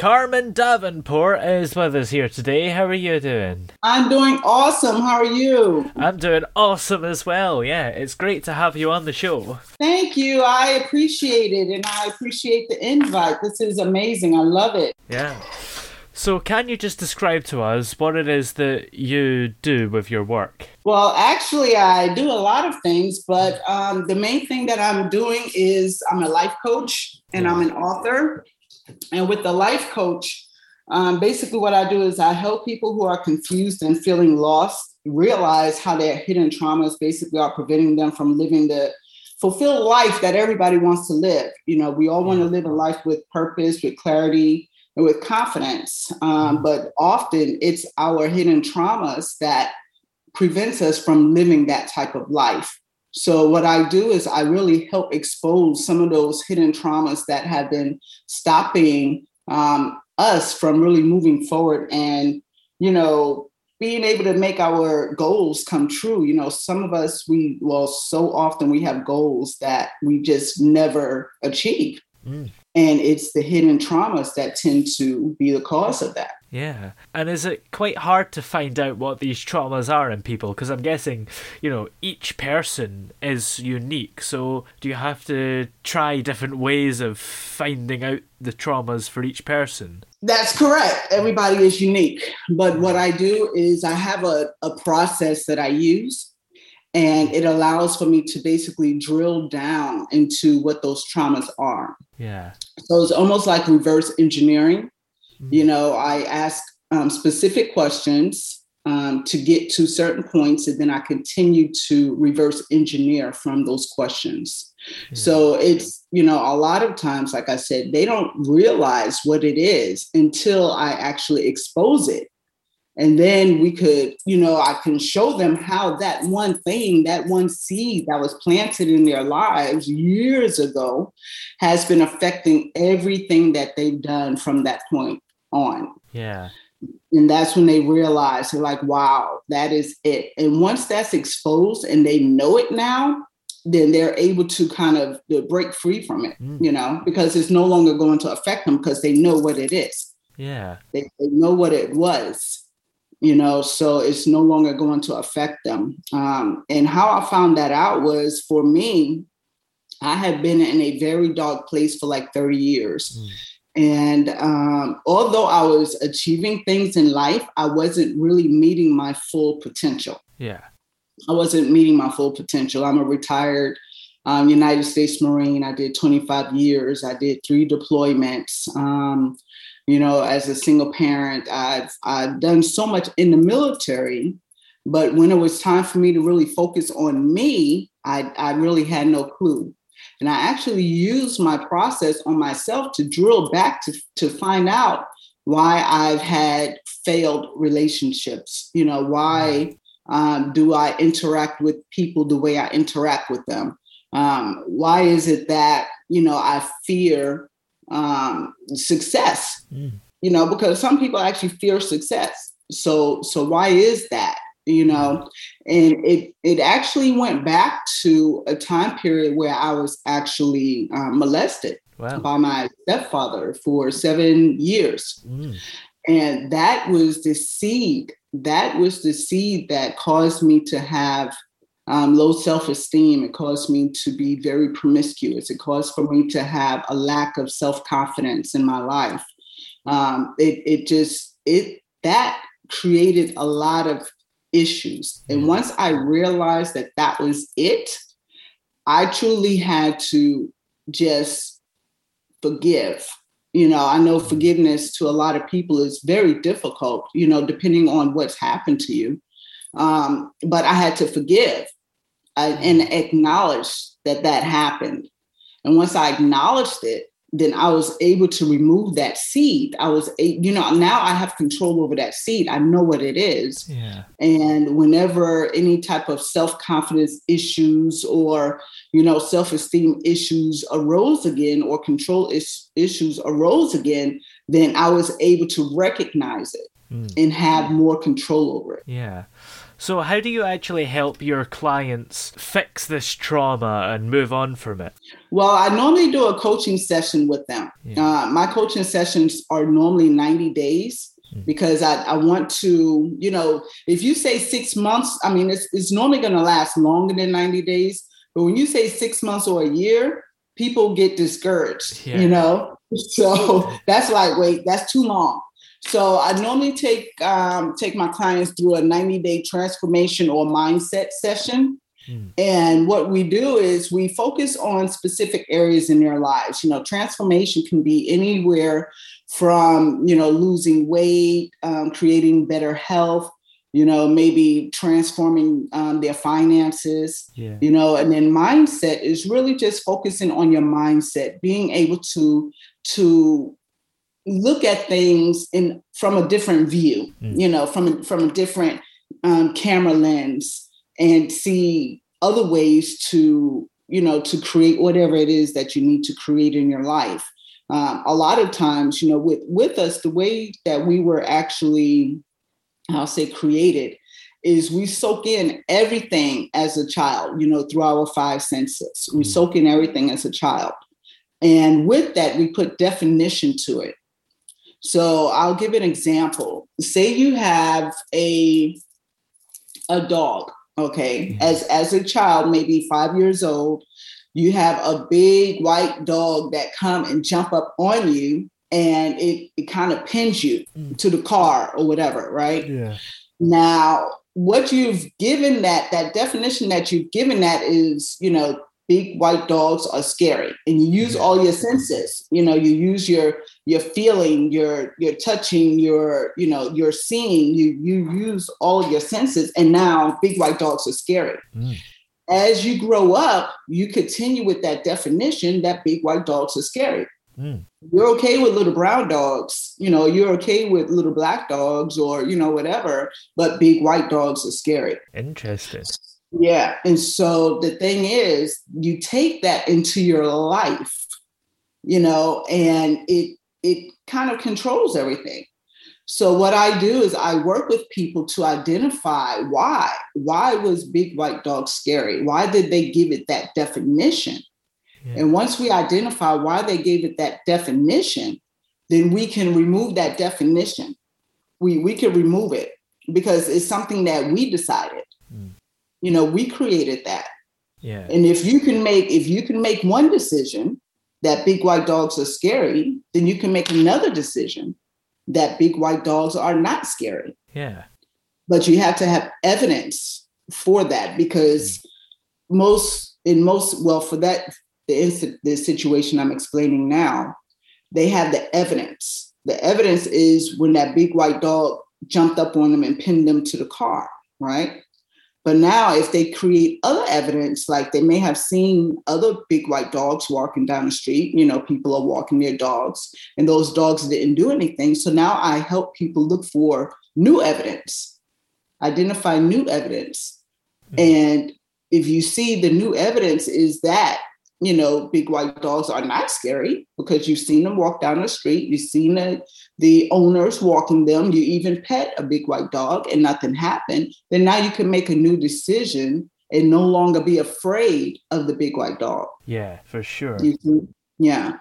Carmen Davenport is with us here today. How are you doing? I'm doing awesome. How are you? I'm doing awesome as well. Yeah, it's great to have you on the show. Thank you. I appreciate it and I appreciate the invite. This is amazing. I love it. Yeah. So, can you just describe to us what it is that you do with your work? Well, actually, I do a lot of things, but um, the main thing that I'm doing is I'm a life coach and I'm an author. And with the life coach, um, basically what I do is I help people who are confused and feeling lost realize how their hidden traumas basically are preventing them from living the fulfilled life that everybody wants to live. You know, we all want to live a life with purpose, with clarity, and with confidence. Um, but often it's our hidden traumas that prevents us from living that type of life. So what I do is I really help expose some of those hidden traumas that have been stopping um, us from really moving forward and, you know, being able to make our goals come true. You know, some of us, we, well, so often we have goals that we just never achieve. Mm. And it's the hidden traumas that tend to be the cause of that. Yeah. And is it quite hard to find out what these traumas are in people? Because I'm guessing, you know, each person is unique. So do you have to try different ways of finding out the traumas for each person? That's correct. Everybody is unique. But what I do is I have a, a process that I use and it allows for me to basically drill down into what those traumas are. Yeah. So it's almost like reverse engineering. Mm-hmm. You know, I ask um, specific questions um, to get to certain points, and then I continue to reverse engineer from those questions. Yeah. So it's, you know, a lot of times, like I said, they don't realize what it is until I actually expose it and then we could you know i can show them how that one thing that one seed that was planted in their lives years ago has been affecting everything that they've done from that point on yeah and that's when they realize they're like wow that is it and once that's exposed and they know it now then they're able to kind of break free from it mm. you know because it's no longer going to affect them because they know what it is yeah they, they know what it was you know, so it's no longer going to affect them. Um, and how I found that out was for me, I had been in a very dark place for like 30 years. Mm. And um, although I was achieving things in life, I wasn't really meeting my full potential. Yeah. I wasn't meeting my full potential. I'm a retired um, United States Marine. I did 25 years. I did three deployments. Um, you know, as a single parent, I've I've done so much in the military, but when it was time for me to really focus on me, I, I really had no clue. And I actually used my process on myself to drill back to, to find out why I've had failed relationships. You know, why um, do I interact with people the way I interact with them? Um, why is it that, you know, I fear um, success. Mm. You know, because some people actually fear success. So so why is that? You know, and it it actually went back to a time period where I was actually um, molested wow. by my stepfather for seven years. Mm. And that was the seed. That was the seed that caused me to have um, low self esteem. It caused me to be very promiscuous. It caused for me to have a lack of self confidence in my life. Um, it, it just, it, that created a lot of issues. And mm-hmm. once I realized that that was it, I truly had to just forgive. You know, I know mm-hmm. forgiveness to a lot of people is very difficult, you know, depending on what's happened to you. Um, but I had to forgive uh, and mm-hmm. acknowledge that that happened. And once I acknowledged it, then I was able to remove that seed. I was, you know, now I have control over that seed. I know what it is. Yeah. And whenever any type of self confidence issues or, you know, self esteem issues arose again or control is- issues arose again, then I was able to recognize it mm. and have more control over it. Yeah. So, how do you actually help your clients fix this trauma and move on from it? Well, I normally do a coaching session with them. Yeah. Uh, my coaching sessions are normally 90 days hmm. because I, I want to, you know, if you say six months, I mean, it's, it's normally going to last longer than 90 days. But when you say six months or a year, people get discouraged, yeah. you know? So that's like, wait, that's too long. So I normally take um, take my clients through a 90 day transformation or mindset session. Mm. And what we do is we focus on specific areas in their lives. You know, transformation can be anywhere from you know losing weight, um, creating better health, you know maybe transforming um, their finances yeah. you know and then mindset is really just focusing on your mindset being able to to look at things in from a different view, mm. you know, from from a different um, camera lens, and see other ways to you know to create whatever it is that you need to create in your life. Um, a lot of times, you know, with with us, the way that we were actually, I'll say, created is we soak in everything as a child, you know, through our five senses. We mm. soak in everything as a child. And with that, we put definition to it. So I'll give an example. Say you have a a dog, okay? Mm-hmm. As as a child, maybe 5 years old, you have a big white dog that come and jump up on you and it, it kind of pins you mm. to the car or whatever, right? Yeah. Now, what you've given that that definition that you've given that is, you know, big white dogs are scary. And you use all your senses you know you use your your feeling your your touching your you know your seeing you you use all your senses. And now big white dogs are scary. Mm. as you grow up you continue with that definition that big white dogs are scary. Mm. you're okay with little brown dogs you know you're okay with little black dogs or you know whatever but big white dogs are scary. Interesting yeah. And so the thing is, you take that into your life, you know, and it it kind of controls everything. So what I do is I work with people to identify why. Why was big white dog scary? Why did they give it that definition? Yeah. And once we identify why they gave it that definition, then we can remove that definition. We we can remove it because it's something that we decided. Mm you know we created that. Yeah. And if you can make if you can make one decision that big white dogs are scary then you can make another decision that big white dogs are not scary. Yeah. But you have to have evidence for that because mm. most in most well for that the, the situation i'm explaining now they have the evidence. The evidence is when that big white dog jumped up on them and pinned them to the car right but now, if they create other evidence, like they may have seen other big white dogs walking down the street, you know, people are walking their dogs, and those dogs didn't do anything. So now I help people look for new evidence, identify new evidence. Mm-hmm. And if you see the new evidence is that you know, big white dogs are not scary because you've seen them walk down the street, you've seen the, the owners walking them, you even pet a big white dog and nothing happened, then now you can make a new decision and no longer be afraid of the big white dog. Yeah, for sure. yeah.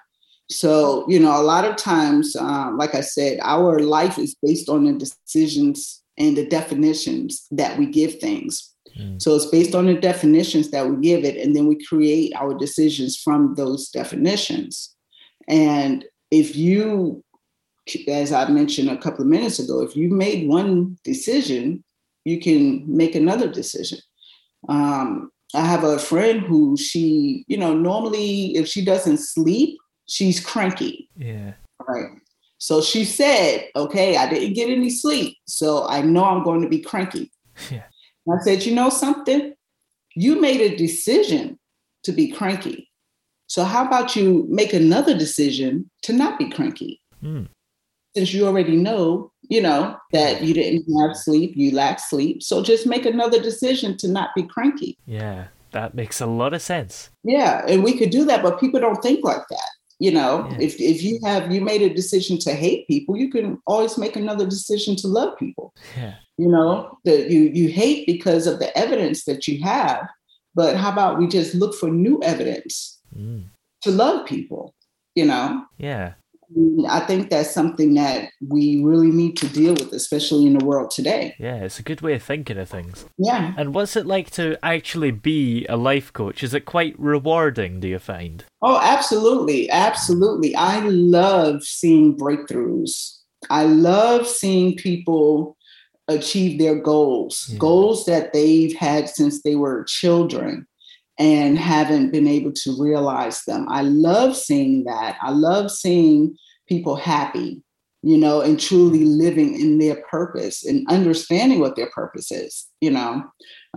So, you know, a lot of times, um, like I said, our life is based on the decisions and the definitions that we give things. Mm. So it's based on the definitions that we give it, and then we create our decisions from those definitions. And if you, as I mentioned a couple of minutes ago, if you made one decision, you can make another decision. Um, I have a friend who she, you know, normally if she doesn't sleep, she's cranky. Yeah. Right. So she said, okay, I didn't get any sleep. So I know I'm going to be cranky. Yeah. I said, you know something? You made a decision to be cranky. So how about you make another decision to not be cranky? Mm. Since you already know, you know, that you didn't have sleep, you lack sleep. So just make another decision to not be cranky. Yeah, that makes a lot of sense. Yeah, and we could do that, but people don't think like that. You know, Yeah. if if you have you made a decision to hate people, you can always make another decision to love people. Yeah. You know, that you you hate because of the evidence that you have, but how about we just look for new evidence Mm. to love people? You know, Yeah. I think that's something that we really need to deal with, especially in the world today. Yeah, it's a good way of thinking of things. Yeah. And what's it like to actually be a life coach? Is it quite rewarding, do you find? Oh, absolutely. Absolutely. I love seeing breakthroughs. I love seeing people achieve their goals, Yeah. goals that they've had since they were children and haven't been able to realize them. I love seeing that. I love seeing people happy, you know, and truly living in their purpose and understanding what their purpose is, you know,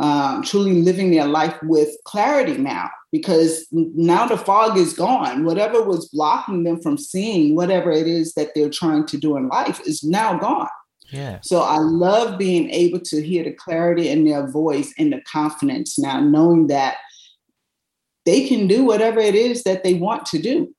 um, truly living their life with clarity now because now the fog is gone. Whatever was blocking them from seeing whatever it is that they're trying to do in life is now gone. Yeah. So I love being able to hear the clarity in their voice and the confidence now, knowing that they can do whatever it is that they want to do.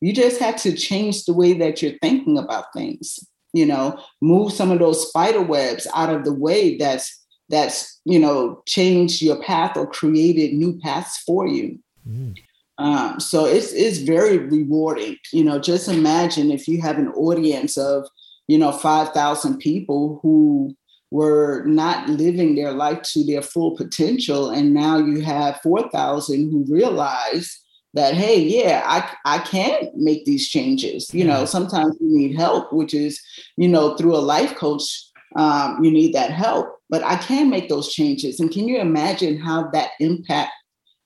You just have to change the way that you're thinking about things. You know, move some of those spider webs out of the way that's that's you know changed your path or created new paths for you. Mm. Um, so it's it's very rewarding. You know, just imagine if you have an audience of you know five thousand people who were not living their life to their full potential, and now you have four thousand who realize that hey, yeah, I I can make these changes. You know, sometimes you need help, which is you know through a life coach. Um, you need that help, but I can make those changes. And can you imagine how that impact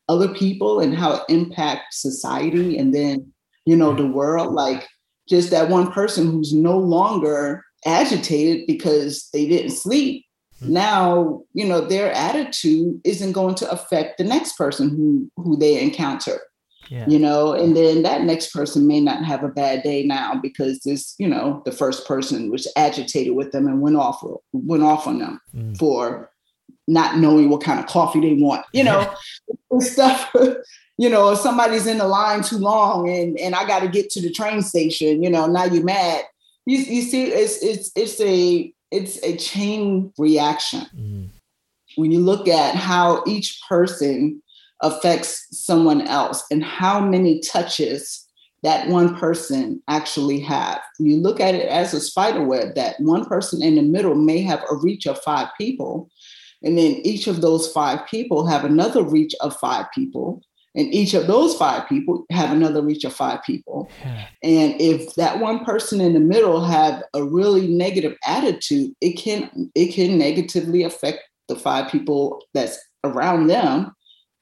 other people and how it impacts society and then you know the world like just that one person who's no longer agitated because they didn't sleep now you know their attitude isn't going to affect the next person who who they encounter Yeah. you know and then that next person may not have a bad day now because this you know the first person was agitated with them and went off went off on them Mm. for not knowing what kind of coffee they want you know stuff you know if somebody's in the line too long and and i got to get to the train station you know now you're mad you, you see it's it's it's a it's a chain reaction Mm. when you look at how each person affects someone else and how many touches that one person actually have. You look at it as a spider web that one person in the middle may have a reach of five people, and then each of those five people have another reach of five people, and each of those five people have another reach of five people. Yeah. And if that one person in the middle have a really negative attitude, it can it can negatively affect the five people that's around them,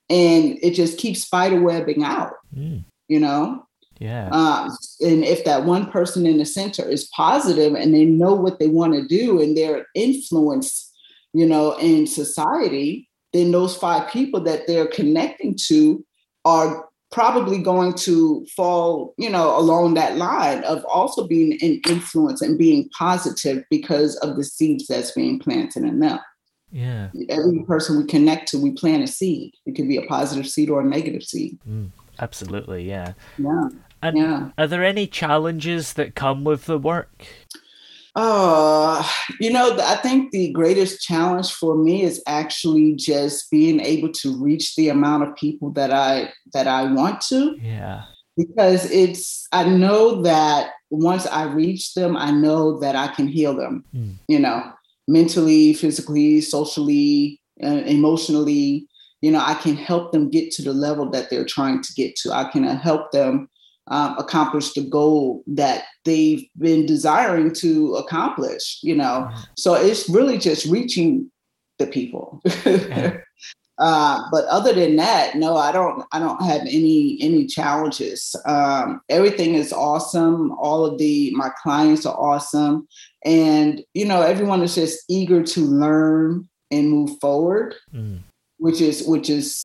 and it just keeps spider webbing out. Mm. You know, Yeah. um, and if that one person in the center is positive and they know what they want to do and they're influence, you know, in society, then those five people that they're connecting to are probably going to fall, you know, along that line of also being an influence and being positive because of the seeds that's being planted in them. Yeah. Every person we connect to, we plant a seed. It could be a positive seed or a negative seed. Mm. Absolutely. Yeah. Yeah. And Yeah. are there any challenges that come with the work? Uh, you know, I think the greatest challenge for me is actually just being able to reach the amount of people that I that I want to. Yeah. because it's I know that once I reach them, I know that I can heal them. Mm. You know, mentally, physically, socially, uh, emotionally. You know, I can help them get to the level that they're trying to get to. I can help them um, accomplish the goal that they've been desiring to accomplish. You know, mm. so it's really just reaching the people. Yeah. Uh, but other than that, no, I don't. I don't have any any challenges. Um, everything is awesome. All of the my clients are awesome, and you know everyone is just eager to learn and move forward, mm. which is which is.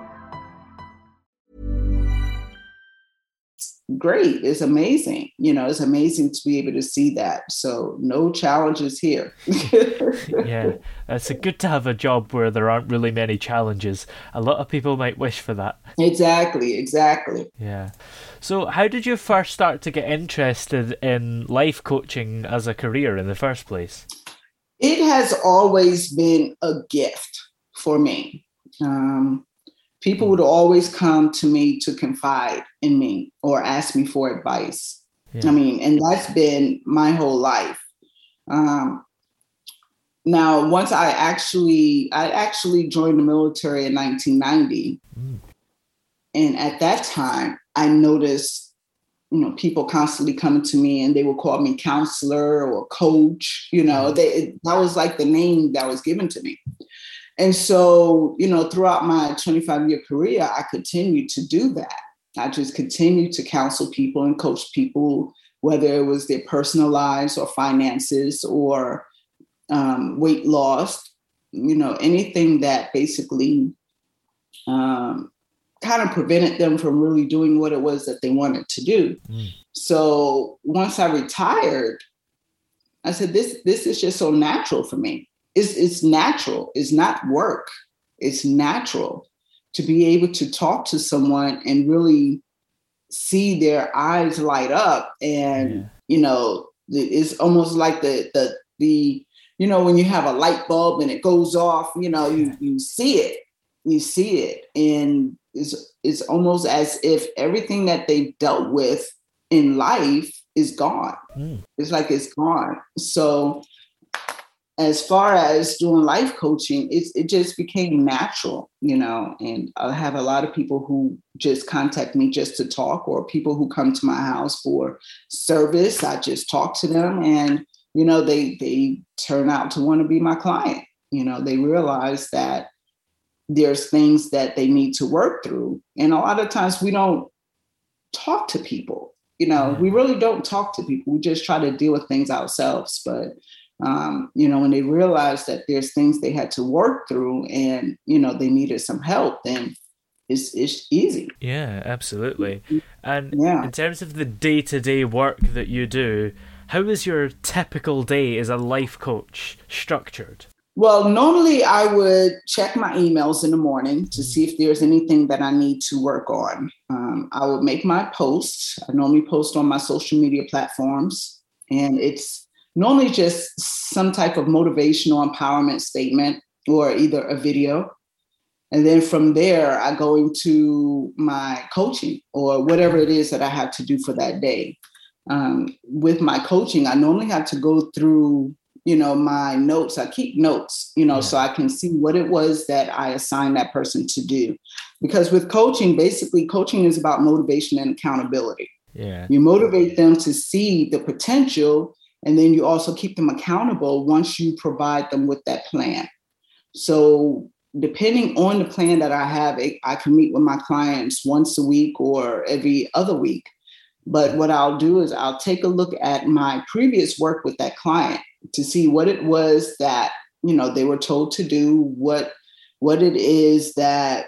Great. It's amazing. You know, it's amazing to be able to see that. So no challenges here. yeah. It's a good to have a job where there aren't really many challenges. A lot of people might wish for that. Exactly, exactly. Yeah. So, how did you first start to get interested in life coaching as a career in the first place? It has always been a gift for me. Um, people would always come to me to confide in me or ask me for advice. Yeah. I mean, and that's been my whole life. Um, now, once I actually, I actually joined the military in 1990, mm. and at that time, I noticed, you know, people constantly coming to me and they would call me counselor or coach. You know, mm-hmm. they that was like the name that was given to me. And so, you know, throughout my 25 year career, I continued to do that. I just continued to counsel people and coach people, whether it was their personal lives or finances or um, weight loss, you know, anything that basically um, kind of prevented them from really doing what it was that they wanted to do. Mm. So once I retired, I said, this, this is just so natural for me. It's, it's natural. It's not work. It's natural to be able to talk to someone and really see their eyes light up. And, yeah. you know, it's almost like the, the, the, you know, when you have a light bulb and it goes off, you know, you, you see it, you see it. And is it's almost as if everything that they've dealt with in life is gone. Mm. It's like it's gone. So as far as doing life coaching, it's, it just became natural, you know, and I have a lot of people who just contact me just to talk or people who come to my house for service. I just talk to them and, you know, they, they turn out to want to be my client. You know, they realize that there's things that they need to work through. And a lot of times we don't talk to people. You know, mm-hmm. we really don't talk to people. We just try to deal with things ourselves. But um, you know, when they realized that there's things they had to work through and, you know, they needed some help, then it's, it's easy. Yeah, absolutely. And Yeah. in terms of the day to day work that you do, how is your typical day as a life coach structured? Well, normally I would check my emails in the morning to see if there's anything that I need to work on. Um, I would make my posts. I normally post on my social media platforms, and it's normally just some type of motivational empowerment statement or either a video. And then from there, I go into my coaching or whatever it is that I have to do for that day. Um, with my coaching, I normally have to go through you know my notes i keep notes you know so i can see what it was that i assigned that person to do because with coaching basically coaching is about motivation and accountability Yeah. you motivate them to see the potential and then you also keep them accountable once you provide them with that plan. So depending on the plan that i have i can meet with my clients once a week or every other week. But what i'll do is i'll take a look at my previous work with that client to see what it was that you know they were told to do what what it is that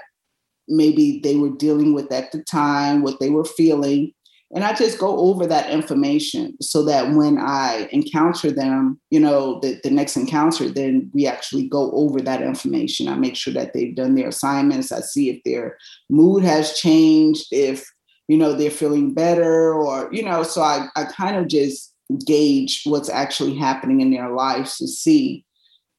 maybe they were dealing with at the time what they were feeling and i just go over that information so that when i encounter them you know the, the next encounter then we actually go over that information. I make sure that they've done their assignments. I see if their mood has changed if you know they're feeling better or you know so i, I kind of just gauge what's actually happening in their lives to see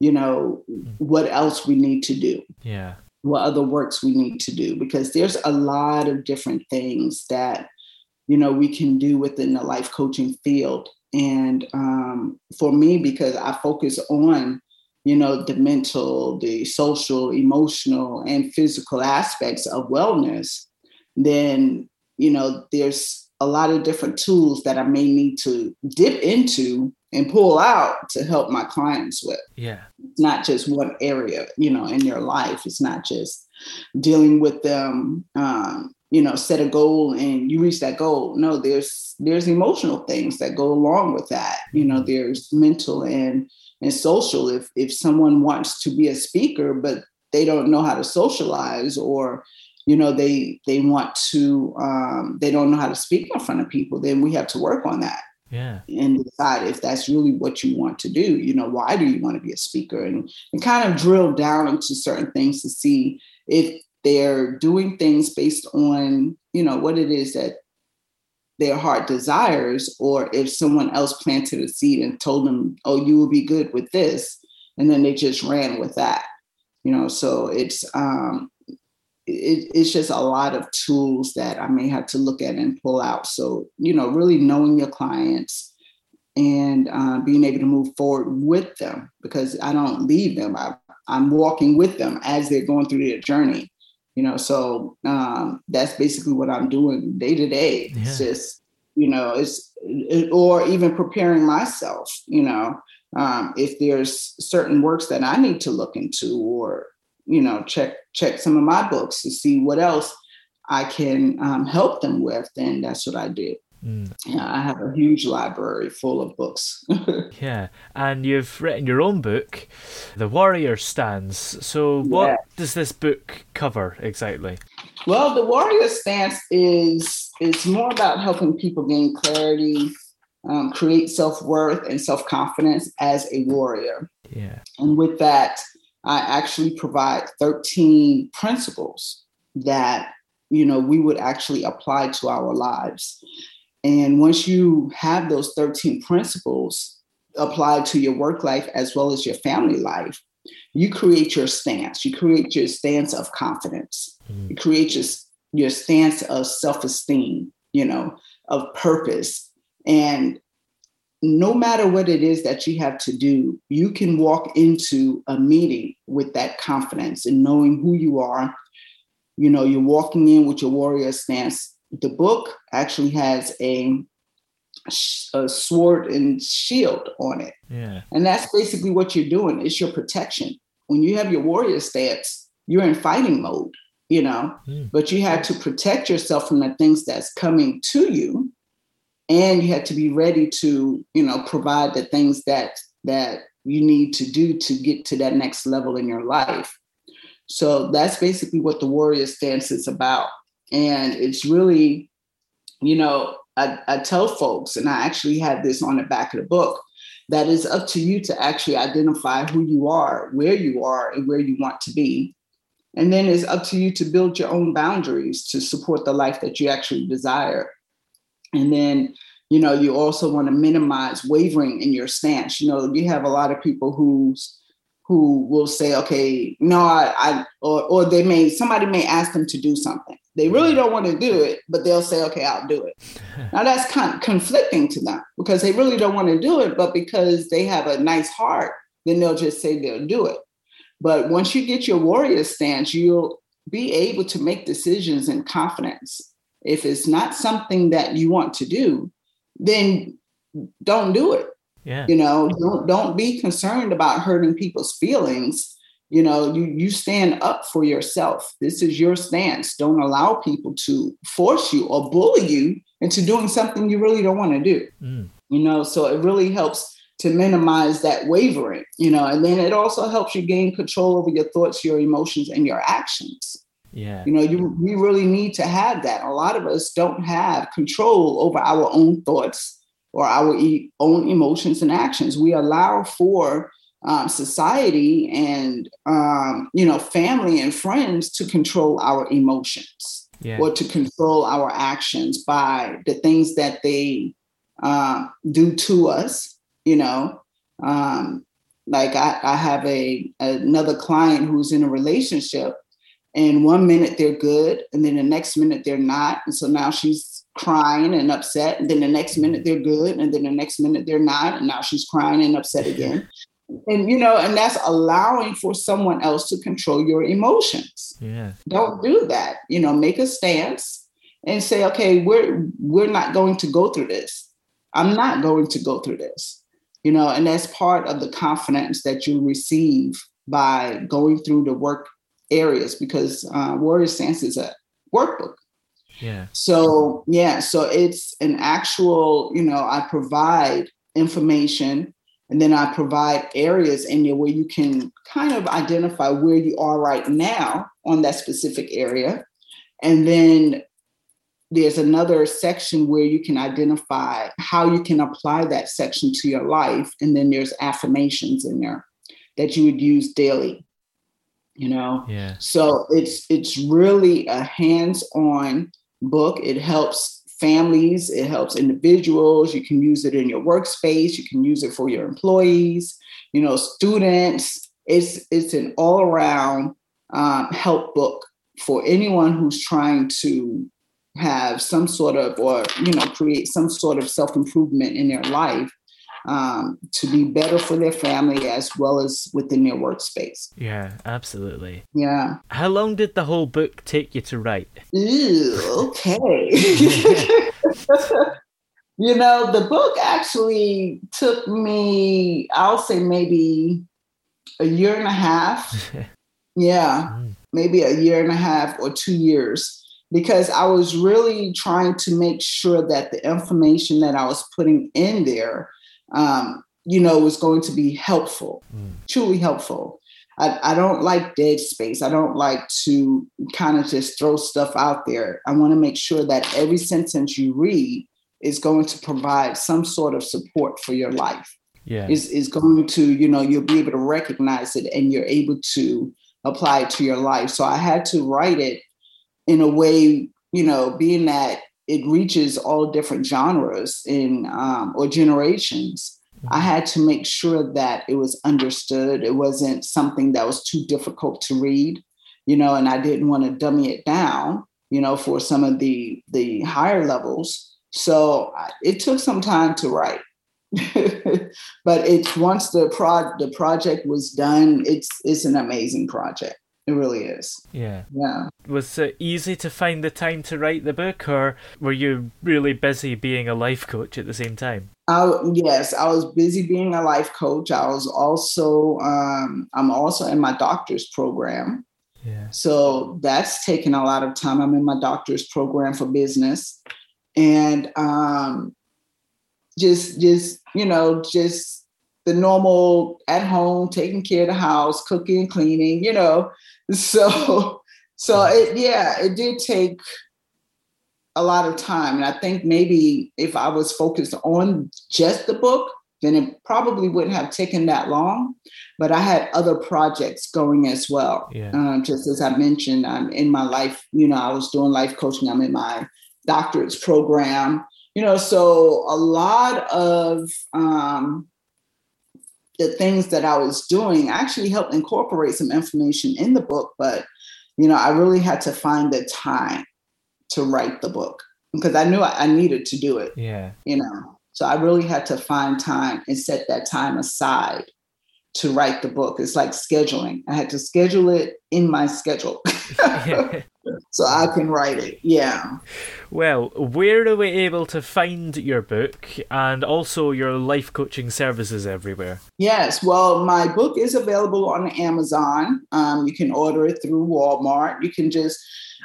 you know mm. what else we need to do. Yeah. what other works we need to do because there's a lot of different things that you know we can do within the life coaching field. And um, for me because i focus on you know the mental the social emotional and physical aspects of wellness then you know there's a lot of different tools that i may need to dip into and pull out to help my clients with. Yeah. it's not just one area you know in their life. It's not just dealing with them um, you know set a goal and you reach that goal no there's there's emotional things that go along with that you know there's mental and and social if if someone wants to be a speaker but they don't know how to socialize or you know they they want to um, they don't know how to speak in front of people then we have to work on that Yeah. and decide if that's really what you want to do. You know, why do you want to be a speaker? And, and kind of drill down into certain things to see if they're doing things based on, you know, what it is that their heart desires, or if someone else planted a seed and told them, oh, you will be good with this. And then they just ran with that. You know, so it's um it, it's just a lot of tools that I may have to look at and pull out. So, you know, really knowing your clients and uh, being able to move forward with them because I don't leave them. I, I'm walking with them as they're going through their journey. You know, so um, that's basically what I'm doing day to day. It's just, you know, it's it, or even preparing myself. You know, um, if there's certain works that I need to look into or you know check check some of my books to see what else I can um, help them with, then that's what I do. Mm. Yeah, I have a huge library full of books. Yeah. And you've written your own book, The Warrior Stance. So, what Yeah. does this book cover exactly? well, the warrior stance is is more about helping people gain clarity, um, create self worth and self confidence as a warrior. Yeah. And with that, I actually provide 13 principles that you know we would actually apply to our lives. And once you have those 13 principles applied to your work life as well as your family life, you create your stance. You create your stance of confidence. Mm-hmm. You create your, your stance of self-esteem, you know, of purpose. And no matter what it is that you have to do, you can walk into a meeting with that confidence and knowing who you are. You know, you're walking in with your warrior stance. The book actually has a, a sword and shield on it. Yeah. And that's basically what you're doing. It's your protection. When you have your warrior stance, you're in fighting mode, you know, Mm. but you have to protect yourself from the things that's coming to you and you have to be ready to you know provide the things that that you need to do to get to that next level in your life so that's basically what the warrior stance is about and it's really you know I, I tell folks and i actually had this on the back of the book that it's up to you to actually identify who you are where you are and where you want to be and then it's up to you to build your own boundaries to support the life that you actually desire and then, you know, you also want to minimize wavering in your stance. You know, you have a lot of people who's who will say, okay, no, I, I or, or they may somebody may ask them to do something. They really don't want to do it, but they'll say, okay, I'll do it. now that's kind of conflicting to them because they really don't want to do it, but because they have a nice heart, then they'll just say they'll do it. But once you get your warrior stance, you'll be able to make decisions in confidence if it's not something that you want to do, then don't do it. Yeah. You know, don't don't be concerned about hurting people's feelings. You know, you you stand up for yourself. This is your stance. Don't allow people to force you or bully you into doing something you really don't want to do. Mm. You know, so it really helps to minimize that wavering, you know, and then it also helps you gain control over your thoughts, your emotions, and your actions. Yeah. You know, you we really need to have that. A lot of us don't have control over our own thoughts or our e- own emotions and actions. We allow for um, society and um, you know family and friends to control our emotions yeah. or to control our actions by the things that they uh, do to us. You know, um, like I, I have a another client who's in a relationship and one minute they're good and then the next minute they're not and so now she's crying and upset and then the next minute they're good and then the next minute they're not and now she's crying and upset again and you know and that's allowing for someone else to control your emotions. Yeah. Don't do that. You know make a stance and say okay we're we're not going to go through this. I'm not going to go through this. You know and that's part of the confidence that you receive by going through the work areas because uh, Warrior Stance is a workbook. Yeah. So yeah, so it's an actual, you know, I provide information and then I provide areas in there where you can kind of identify where you are right now on that specific area. And then there's another section where you can identify how you can apply that section to your life. And then there's affirmations in there that you would use daily you know yeah so it's it's really a hands-on book it helps families it helps individuals you can use it in your workspace you can use it for your employees you know students. It's it's an all-around um, help book for anyone who's trying to have some sort of or you know create some sort of self-improvement in their life um, to be better for their family as well as within their workspace. Yeah, absolutely. Yeah. How long did the whole book take you to write? Ooh, okay. you know, the book actually took me, I'll say maybe a year and a half. yeah, mm. maybe a year and a half or two years because I was really trying to make sure that the information that I was putting in there um, you know, was going to be helpful, mm. truly helpful. I, I don't like dead space. I don't like to kind of just throw stuff out there. I want to make sure that every sentence you read is going to provide some sort of support for your life. Yeah. Is is going to, you know, you'll be able to recognize it and you're able to apply it to your life. So I had to write it in a way, you know, being that it reaches all different genres in um, or generations. I mm-hmm. had to make sure that it was understood. It wasn't something that was too difficult to read, you know, and I didn't want to dummy it down, you know, for some of the the higher levels. So it took some time to write. but it's once the pro the project was done, it's it's an amazing project. It really is. Yeah. Yeah. Was it easy to find the time to write the book, or were you really busy being a life coach at the same time? I, yes, I was busy being a life coach. I was also, um, I'm also in my doctor's program. Yeah. So that's taken a lot of time. I'm in my doctor's program for business. And um, just just you know just the normal at home taking care of the house cooking cleaning you know so so it yeah it did take a lot of time. And i think maybe if i was focused on just the book then it probably wouldn't have taken that long. But i had other projects going as well Yeah. um, just as i mentioned i'm in my life you know i was doing life coaching i'm in my doctorate's program you know so a lot of um, the things that i was doing actually helped incorporate some information in the book but you know i really had to find the time to write the book because i knew i, I needed to do it Yeah. you know. So i really had to find time and set that time aside to write the book. It's like scheduling. I had to schedule it in my schedule so i can write it yeah Well, where are we able to find your book and also your life coaching services everywhere? Yes, well, my book is available on Amazon. Um, you can order it through Walmart. You can just,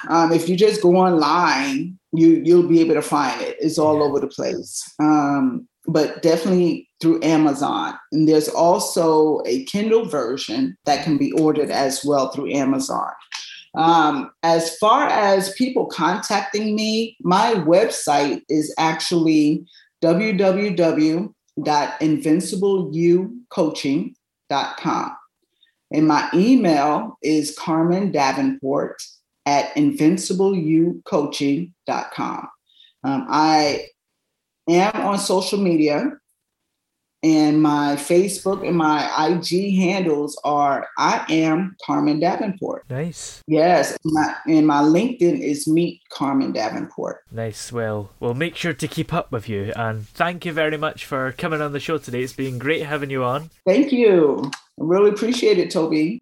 um, if you just go online, you you'll be able to find it. It's all over the place. Um, but definitely through Amazon. And there's also a Kindle version that can be ordered as well through Amazon. Um, as far as people contacting me, my website is actually www.invincibleyoucoaching.com. And my email is Carmen Davenport at invincibleyoucoaching.com. Um, I am on social media, and my Facebook and my IG handles are I am Carmen Davenport. Nice. Yes, my, and my LinkedIn is Meet Carmen Davenport. Nice. Well, we'll make sure to keep up with you. And thank you very much for coming on the show today. It's been great having you on. Thank you. I really appreciate it, Toby.